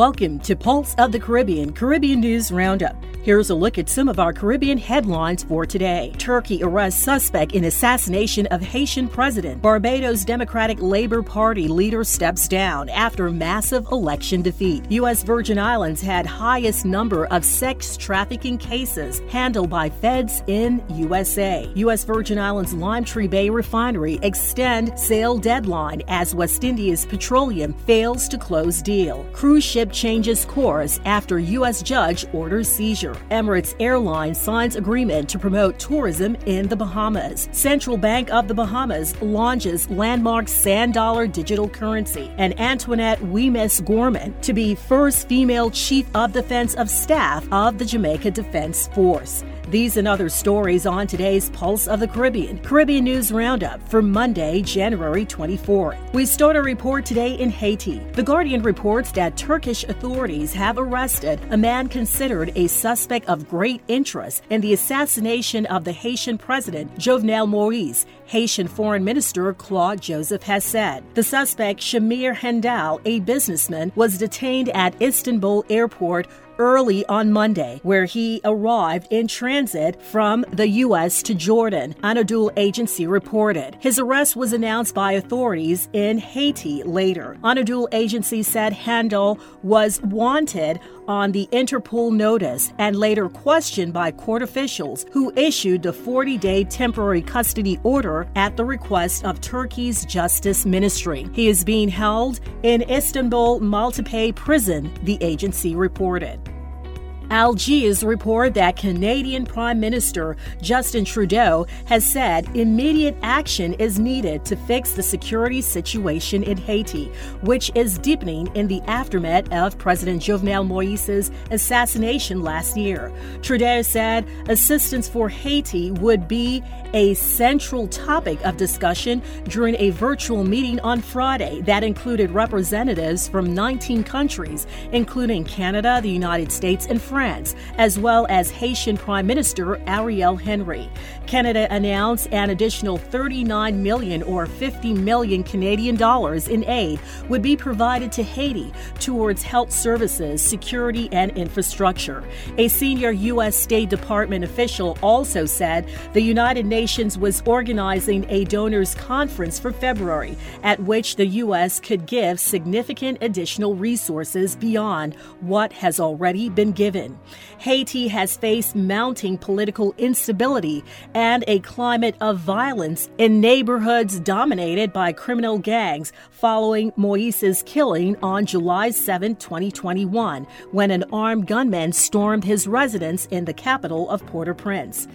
Welcome to Pulse of the Caribbean Caribbean News Roundup. Here's a look at some of our Caribbean headlines for today. Turkey arrests suspect in assassination of Haitian president. Barbados Democratic Labor Party leader steps down after massive election defeat. U.S. Virgin Islands had highest number of sex trafficking cases handled by feds in USA. U.S. Virgin Islands Lime Tree Bay refinery extend sale deadline as West Indies Petroleum fails to close deal. Cruise ship changes course after U.S. judge orders seizure. Emirates Airline signs agreement to promote tourism in the Bahamas. Central Bank of the Bahamas launches landmark sand dollar digital currency. And Antoinette Wemyss Gorman to be first female chief of defense of staff of the Jamaica Defense Force. These and other stories on today's Pulse of the Caribbean, Caribbean News Roundup for Monday, January 24th. We start a report today in Haiti. The Guardian reports that Turkish authorities have arrested a man considered a suspect of great interest in the assassination of the Haitian president, Jovenel Moise. Haitian Foreign Minister Claude Joseph has said. The suspect, Shamir Handal, a businessman, was detained at Istanbul airport early on Monday, where he arrived in transit from the U.S. to Jordan, Anadolu agency reported. His arrest was announced by authorities in Haiti later. Anadolu agency said Handal was wanted on the Interpol notice and later questioned by court officials who issued the 40 day temporary custody order at the request of Turkey's Justice Ministry. He is being held in Istanbul Maltepe prison, the agency reported. Al Jazeera report that Canadian Prime Minister Justin Trudeau has said immediate action is needed to fix the security situation in Haiti, which is deepening in the aftermath of President Jovenel Moise's assassination last year. Trudeau said assistance for Haiti would be a central topic of discussion during a virtual meeting on Friday that included representatives from 19 countries, including Canada, the United States, and France. France, as well as Haitian Prime Minister Ariel Henry. Canada announced an additional 39 million or 50 million Canadian dollars in aid would be provided to Haiti towards health services, security, and infrastructure. A senior U.S. State Department official also said the United Nations was organizing a donors conference for February at which the U.S. could give significant additional resources beyond what has already been given. Haiti has faced mounting political instability and a climate of violence in neighborhoods dominated by criminal gangs following Moise's killing on July 7, 2021, when an armed gunman stormed his residence in the capital of Port au Prince.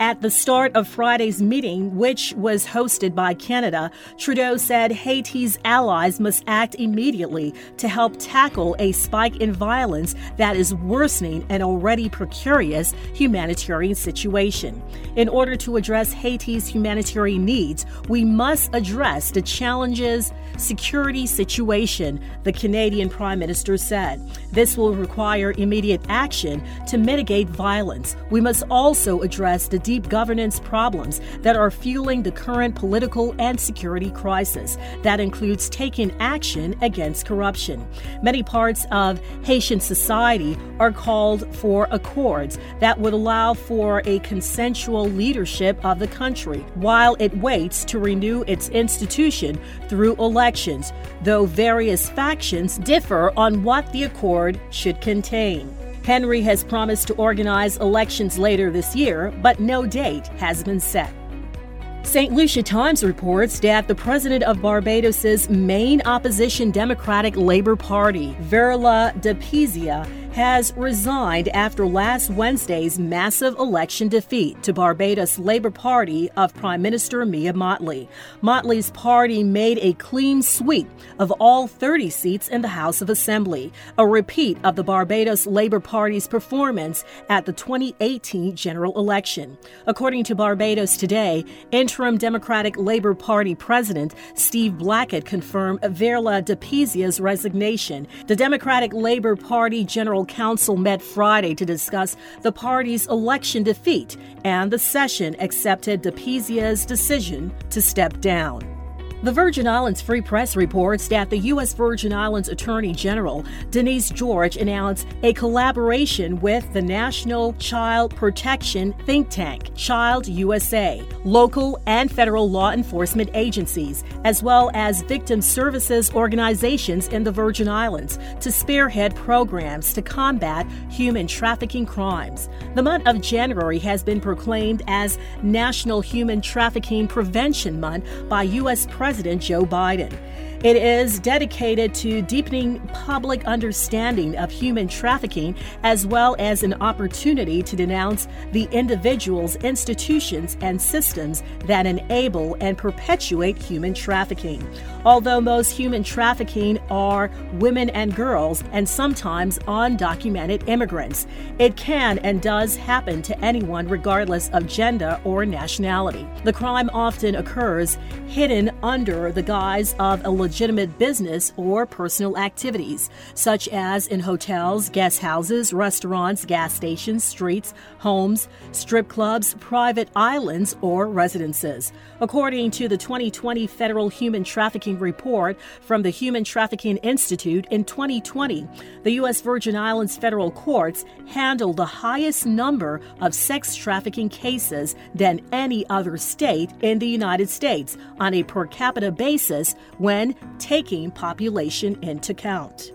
At the start of Friday's meeting, which was hosted by Canada, Trudeau said Haiti's allies must act immediately to help tackle a spike in violence that is worsening an already precarious humanitarian situation. In order to address Haiti's humanitarian needs, we must address the challenges security situation, the Canadian Prime Minister said. This will require immediate action to mitigate violence. We must also address the deep governance problems that are fueling the current political and security crisis. That includes taking action against corruption. Many parts of Haitian society are called for accords that would allow for a consensual leadership of the country while it waits to renew its institution through elections, though various factions differ on what the accord should contain. Henry has promised to organize elections later this year, but no date has been set. St. Lucia Times reports that the president of Barbados's main opposition Democratic Labor Party, Verla De Peiza, has resigned after last Wednesday's massive election defeat to Barbados Labour Party of Prime Minister Mia Mottley. Mottley's party made a clean sweep of all 30 seats in the House of Assembly, a repeat of the Barbados Labour Party's performance at the 2018 general election. According to Barbados Today, interim Democratic Labour Party President Steve Blackett confirmed Verla De Peiza's resignation. The Democratic Labour Party General Council met Friday to discuss the party's election defeat, and the session accepted De Peiza's decision to step down. The Virgin Islands Free Press reports that the U.S. Virgin Islands Attorney General Denise George announced a collaboration with the National Child Protection think tank, Child USA, local and federal law enforcement agencies, as well as victim services organizations in the Virgin Islands to spearhead programs to combat human trafficking crimes. The month of January has been proclaimed as National Human Trafficking Prevention Month by U.S. President. President Joe Biden. It is dedicated to deepening public understanding of human trafficking as well as an opportunity to denounce the individuals, institutions, and systems that enable and perpetuate human trafficking. Although most human trafficking are women and girls and sometimes undocumented immigrants, it can and does happen to anyone regardless of gender or nationality. The crime often occurs hidden under the guise of a legitimate business or personal activities, such as in hotels, guest houses, restaurants, gas stations, streets, homes, strip clubs, private islands, or residences. According to the 2020 Federal Human Trafficking Report from the Human Trafficking Institute in 2020, the U.S. Virgin Islands federal courts handled the highest number of sex trafficking cases than any other state in the United States on a per capita basis when taking population into account.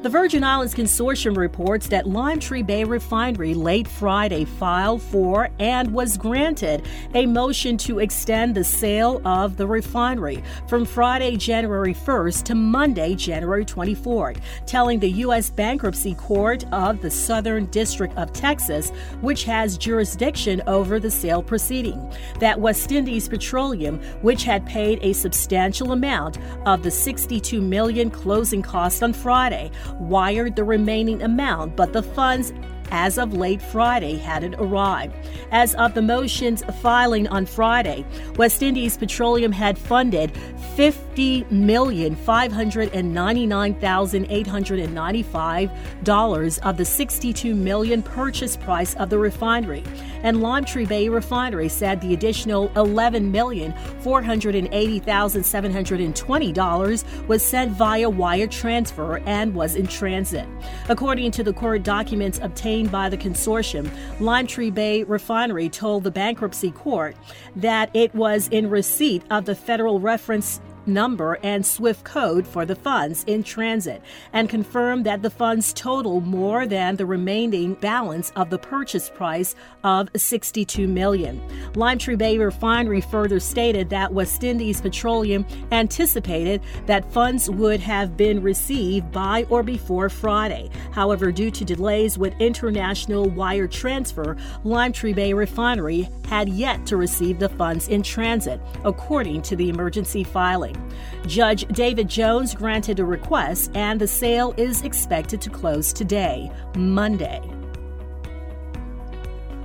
The Virgin Islands Consortium reports that Lime Tree Bay Refinery late Friday filed for and was granted a motion to extend the sale of the refinery from Friday, January 1st to Monday, January 24th, telling the U.S. Bankruptcy Court of the Southern District of Texas, which has jurisdiction over the sale proceeding, that West Indies Petroleum, which had paid a substantial amount of the 62 million closing cost on Friday, wired the remaining amount, but the funds as of late Friday hadn't arrived. As of the motion's filing on Friday, West Indies Petroleum had funded $50,599,895 of the 62 million purchase price of the refinery, and Lime Tree Bay Refinery said the additional $11,480,720 was sent via wire transfer and was in transit. According to the court documents obtained by the consortium, Lime Tree Bay Refinery told the bankruptcy court that it was in receipt of the federal reference number and SWIFT code for the funds in transit and confirmed that the funds total more than the remaining balance of the purchase price of 62 million. Lime Tree Bay Refinery further stated that West Indies Petroleum anticipated that funds would have been received by or before Friday. However, due to delays with international wire transfer, Lime Tree Bay Refinery had yet to receive the funds in transit, according to the emergency filing. Judge David Jones granted a request, and the sale is expected to close today, Monday.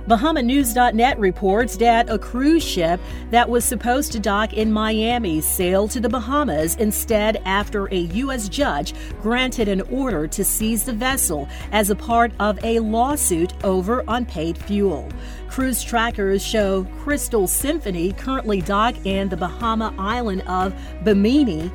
BahamaNews.net reports that a cruise ship that was supposed to dock in Miami sailed to the Bahamas instead after a U.S. judge granted an order to seize the vessel as a part of a lawsuit over unpaid fuel. Cruise trackers show Crystal Symphony currently docked in the Bahama island of Bimini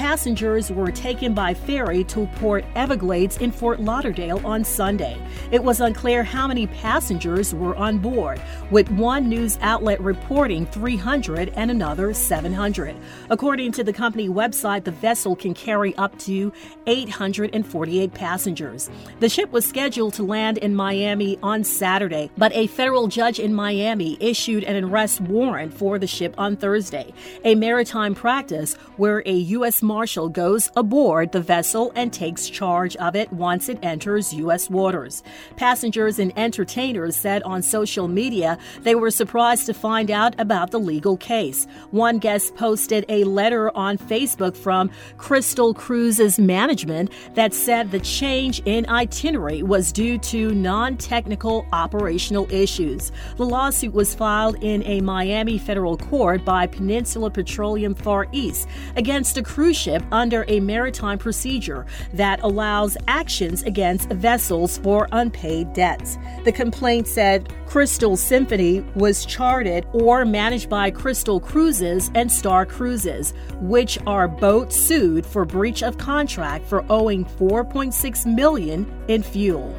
Passengers were taken by ferry to Port Everglades in Fort Lauderdale on Sunday. It was unclear how many passengers were on board, with one news outlet reporting 300 and another 700. According to the company website, the vessel can carry up to 848 passengers. The ship was scheduled to land in Miami on Saturday, but a federal judge in Miami issued an arrest warrant for the ship on Thursday, a maritime practice where a U.S. Marshal goes aboard the vessel and takes charge of it once it enters U.S. waters. Passengers and entertainers said on social media they were surprised to find out about the legal case. One guest posted a letter on Facebook from Crystal Cruises management that said the change in itinerary was due to non technical operational issues. The lawsuit was filed in a Miami federal court by Peninsula Petroleum Far East against a cruise under a maritime procedure that allows actions against vessels for unpaid debts. The complaint said Crystal Symphony was chartered or managed by Crystal Cruises and Star Cruises, which are both sued for breach of contract for owing 4.6 million in fuel.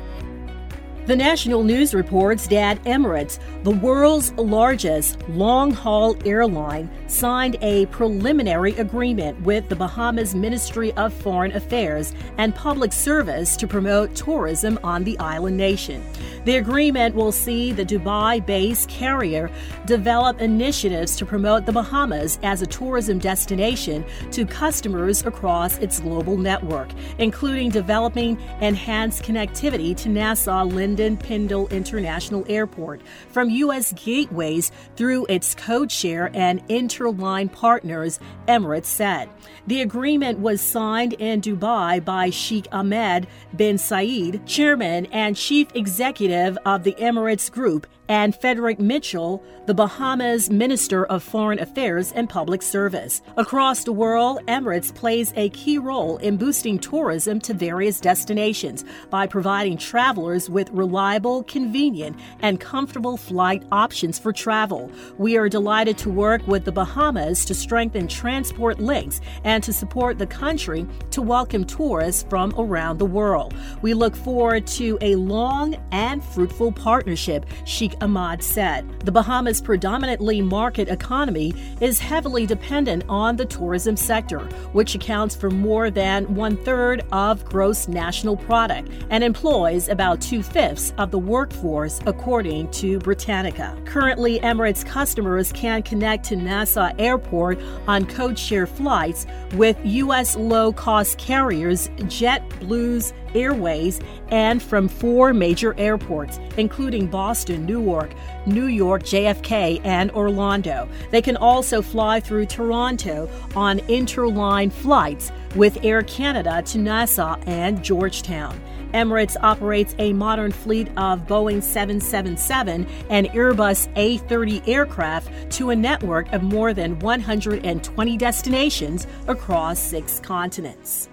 The national news reports that Emirates, the world's largest long haul airline, signed a preliminary agreement with the Bahamas Ministry of Foreign Affairs and Public Service to promote tourism on the island nation. The agreement will see the Dubai based carrier develop initiatives to promote the Bahamas as a tourism destination to customers across its global network, including developing enhanced connectivity to Nassau Lynden Pindling International Airport from U.S. gateways through its codeshare and interline partners, Emirates said. The agreement was signed in Dubai by Sheikh Ahmed bin Saeed, chairman and chief executive of the Emirates Group, and Frederick Mitchell, the Bahamas Minister of Foreign Affairs and Public Service. Across the world, Emirates plays a key role in boosting tourism to various destinations by providing travelers with reliable, convenient, and comfortable flight options for travel. We are delighted to work with the Bahamas to strengthen transport links and to support the country to welcome tourists from around the world. We look forward to a long and fruitful partnership, Sheikh Ahmad said. The Bahamas' predominantly market economy is heavily dependent on the tourism sector, which accounts for more than one third of gross national product and employs about two fifths of the workforce, according to Britannica. Currently, Emirates customers can connect to Nassau Airport on code share flights with U.S. low cost carriers JetBlue's Airways and from four major airports, including Boston, Newark, New York, JFK, and Orlando. They can also fly through Toronto on interline flights with Air Canada to Nassau and Georgetown. Emirates operates a modern fleet of Boeing 777 and Airbus A380 aircraft to a network of more than 120 destinations across six continents.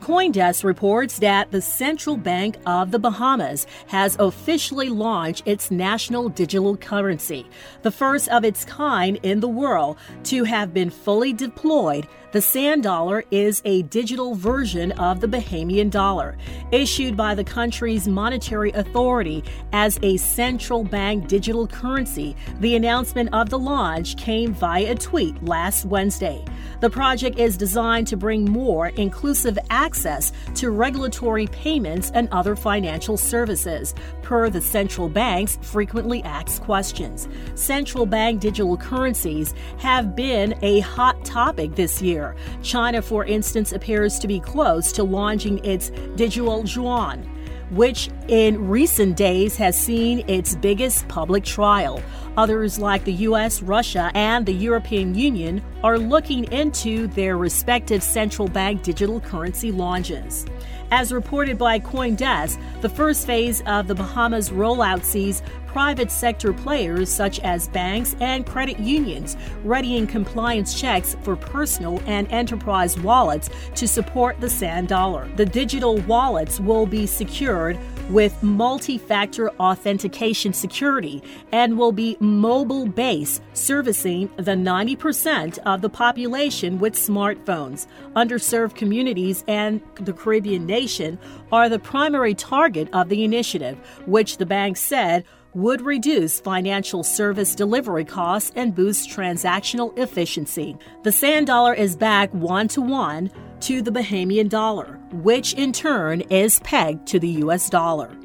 Coindesk reports that the Central Bank of the Bahamas has officially launched its national digital currency, the first of its kind in the world to have been fully deployed the sand dollar is a digital version of the Bahamian dollar, issued by the country's monetary authority as a central bank digital currency. The announcement of the launch came via a tweet last Wednesday. The project is designed to bring more inclusive access to regulatory payments and other financial services, per the central bank's frequently asked questions. Central bank digital currencies have been a hot topic this year. China, for instance, appears to be close to launching its digital yuan which in recent days has seen its biggest public trial. Others, like the US, Russia, and the European Union, are looking into their respective central bank digital currency launches. As reported by Coindesk, the first phase of the Bahamas rollout sees private sector players such as banks and credit unions readying compliance checks for personal and enterprise wallets to support the sand dollar. The digital wallets will be secured with multi factor authentication security and will be mobile based, servicing the 90% of the population with smartphones. Underserved communities and the Caribbean nation are the primary target of the initiative, which the bank said would reduce financial service delivery costs and boost transactional efficiency. The sand dollar is back one to one to the Bahamian dollar, which in turn is pegged to the US dollar.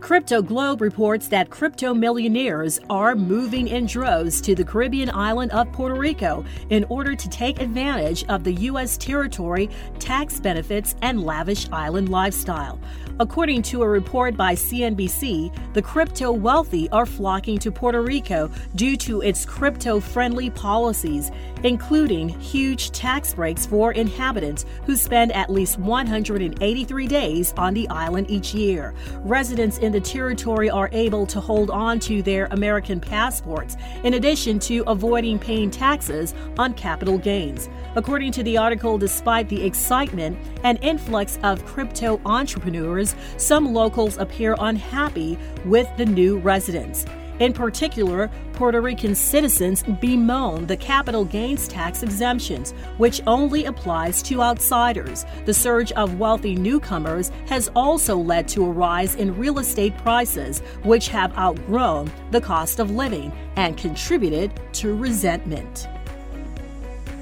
Crypto Globe reports that crypto millionaires are moving in droves to the Caribbean island of Puerto Rico in order to take advantage of the U.S. territory, tax benefits, and lavish island lifestyle. According to a report by CNBC, the crypto wealthy are flocking to Puerto Rico due to its crypto friendly policies, including huge tax breaks for inhabitants who spend at least 183 days on the island each year. Residents in in the territory are able to hold on to their American passports, in addition to avoiding paying taxes on capital gains. According to the article, despite the excitement and influx of crypto entrepreneurs, some locals appear unhappy with the new residents. In particular, Puerto Rican citizens bemoan the capital gains tax exemptions, which only applies to outsiders. The surge of wealthy newcomers has also led to a rise in real estate prices, which have outgrown the cost of living and contributed to resentment.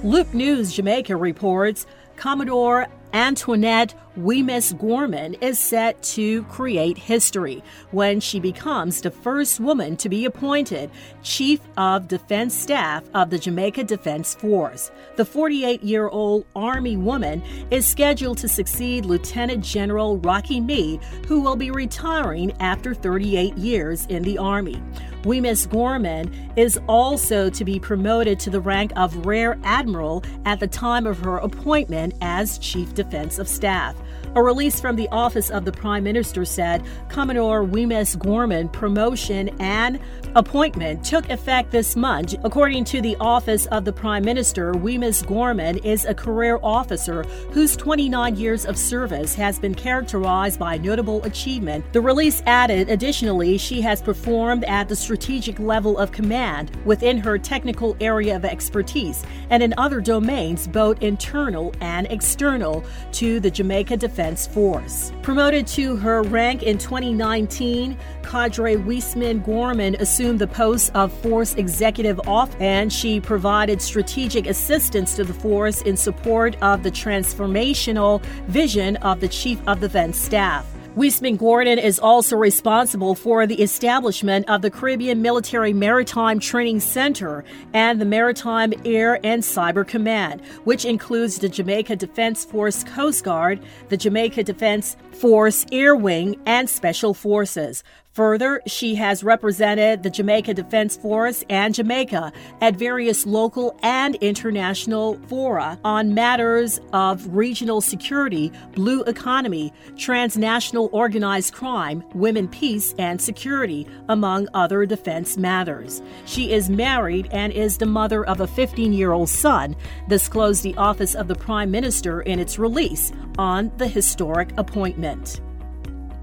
Loop News Jamaica reports Commodore Antoinette Wemyss Gorman is set to create history when she becomes the first woman to be appointed Chief of Defense Staff of the Jamaica Defense Force. The 48 year old Army woman is scheduled to succeed Lieutenant General Rocky Meade, who will be retiring after 38 years in the Army. Wemyss Gorman is also to be promoted to the rank of Rear Admiral at the time of her appointment as Chief Defense of Staff. A release from the office of the Prime Minister said Commodore Wemyss Gorman promotion and appointment took effect this month. According to the office of the Prime Minister, Wemyss Gorman is a career officer whose 29 years of service has been characterized by notable achievement. The release added, additionally, she has performed at the strategic level of command within her technical area of expertise and in other domains, both internal and external, to the Jamaica Defense Force. Promoted to her rank in 2019, Cadre Wiseman Gorman assumed the post of Force Executive Off, and she provided strategic assistance to the force in support of the transformational vision of the Chief of Defense Staff. Wiseman Gordon is also responsible for the establishment of the Caribbean Military Maritime Training Center and the Maritime Air and Cyber Command, which includes the Jamaica Defense Force Coast Guard, the Jamaica Defense Force Air Wing, and Special Forces. Further, she has represented the Jamaica Defense Force and Jamaica at various local and international fora on matters of regional security, blue economy, transnational organized crime, women, peace, and security, among other defense matters. She is married and is the mother of a 15 year old son, disclosed the Office of the Prime Minister in its release on the historic appointment.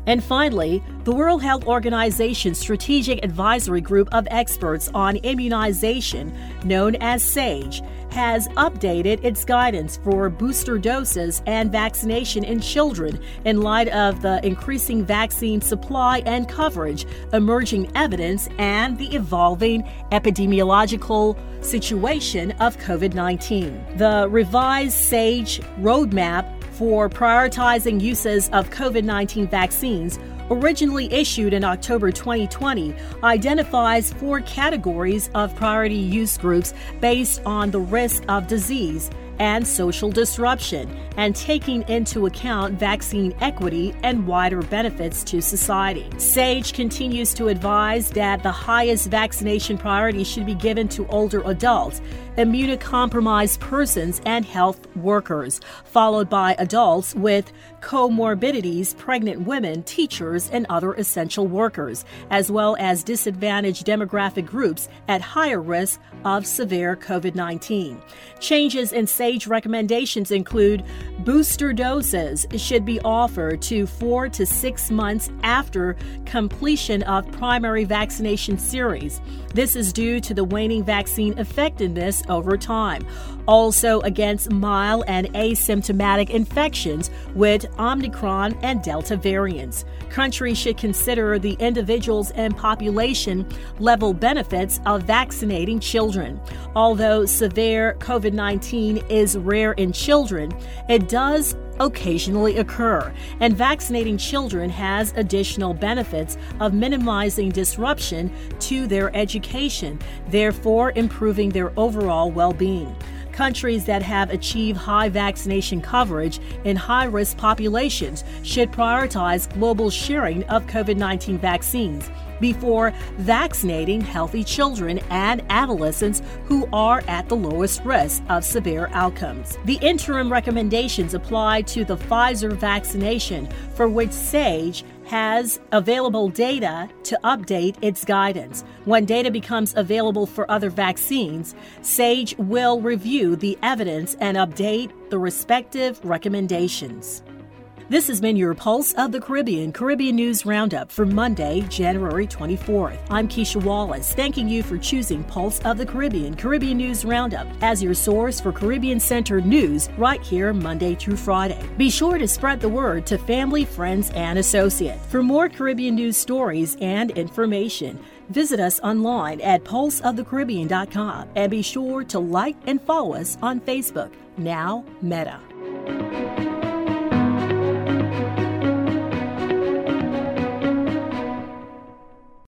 And finally, the World Health Organization's Strategic Advisory Group of Experts on Immunization, known as SAGE, has updated its guidance for booster doses and vaccination in children in light of the increasing vaccine supply and coverage, emerging evidence, and the evolving epidemiological situation of COVID 19. The revised SAGE roadmap for prioritizing uses of COVID 19 vaccines, originally issued in October 2020, identifies four categories of priority use groups based on the risk of disease and social disruption, and taking into account vaccine equity and wider benefits to society. SAGE continues to advise that the highest vaccination priority should be given to older adults, immunocompromised persons, and health workers, followed by adults with comorbidities, pregnant women, teachers, and other essential workers, as well as disadvantaged demographic groups at higher risk of severe COVID 19. Changes in SAGE recommendations include booster doses should be offered to four to six months after completion of primary vaccination series. This is due to the waning vaccine effectiveness over time. Also, against mild and asymptomatic infections with Omicron and Delta variants. Countries should consider the individuals and population level benefits of vaccinating children. Although severe COVID 19 is rare in children, it does occasionally occur, and vaccinating children has additional benefits of minimizing disruption to their education, therefore improving their overall well being. Countries that have achieved high vaccination coverage in high risk populations should prioritize global sharing of COVID 19 vaccines before vaccinating healthy children and adolescents who are at the lowest risk of severe outcomes. The interim recommendations apply to the Pfizer vaccination, for which SAGE has available data to update its guidance. When data becomes available for other vaccines, SAGE will review the evidence and update the respective recommendations. This has been your Pulse of the Caribbean Caribbean News Roundup for Monday, January 24th. I'm Keisha Wallace, thanking you for choosing Pulse of the Caribbean Caribbean News Roundup as your source for Caribbean Center news right here Monday through Friday. Be sure to spread the word to family, friends, and associates. For more Caribbean news stories and information, visit us online at pulseofthecaribbean.com and be sure to like and follow us on Facebook, now Meta.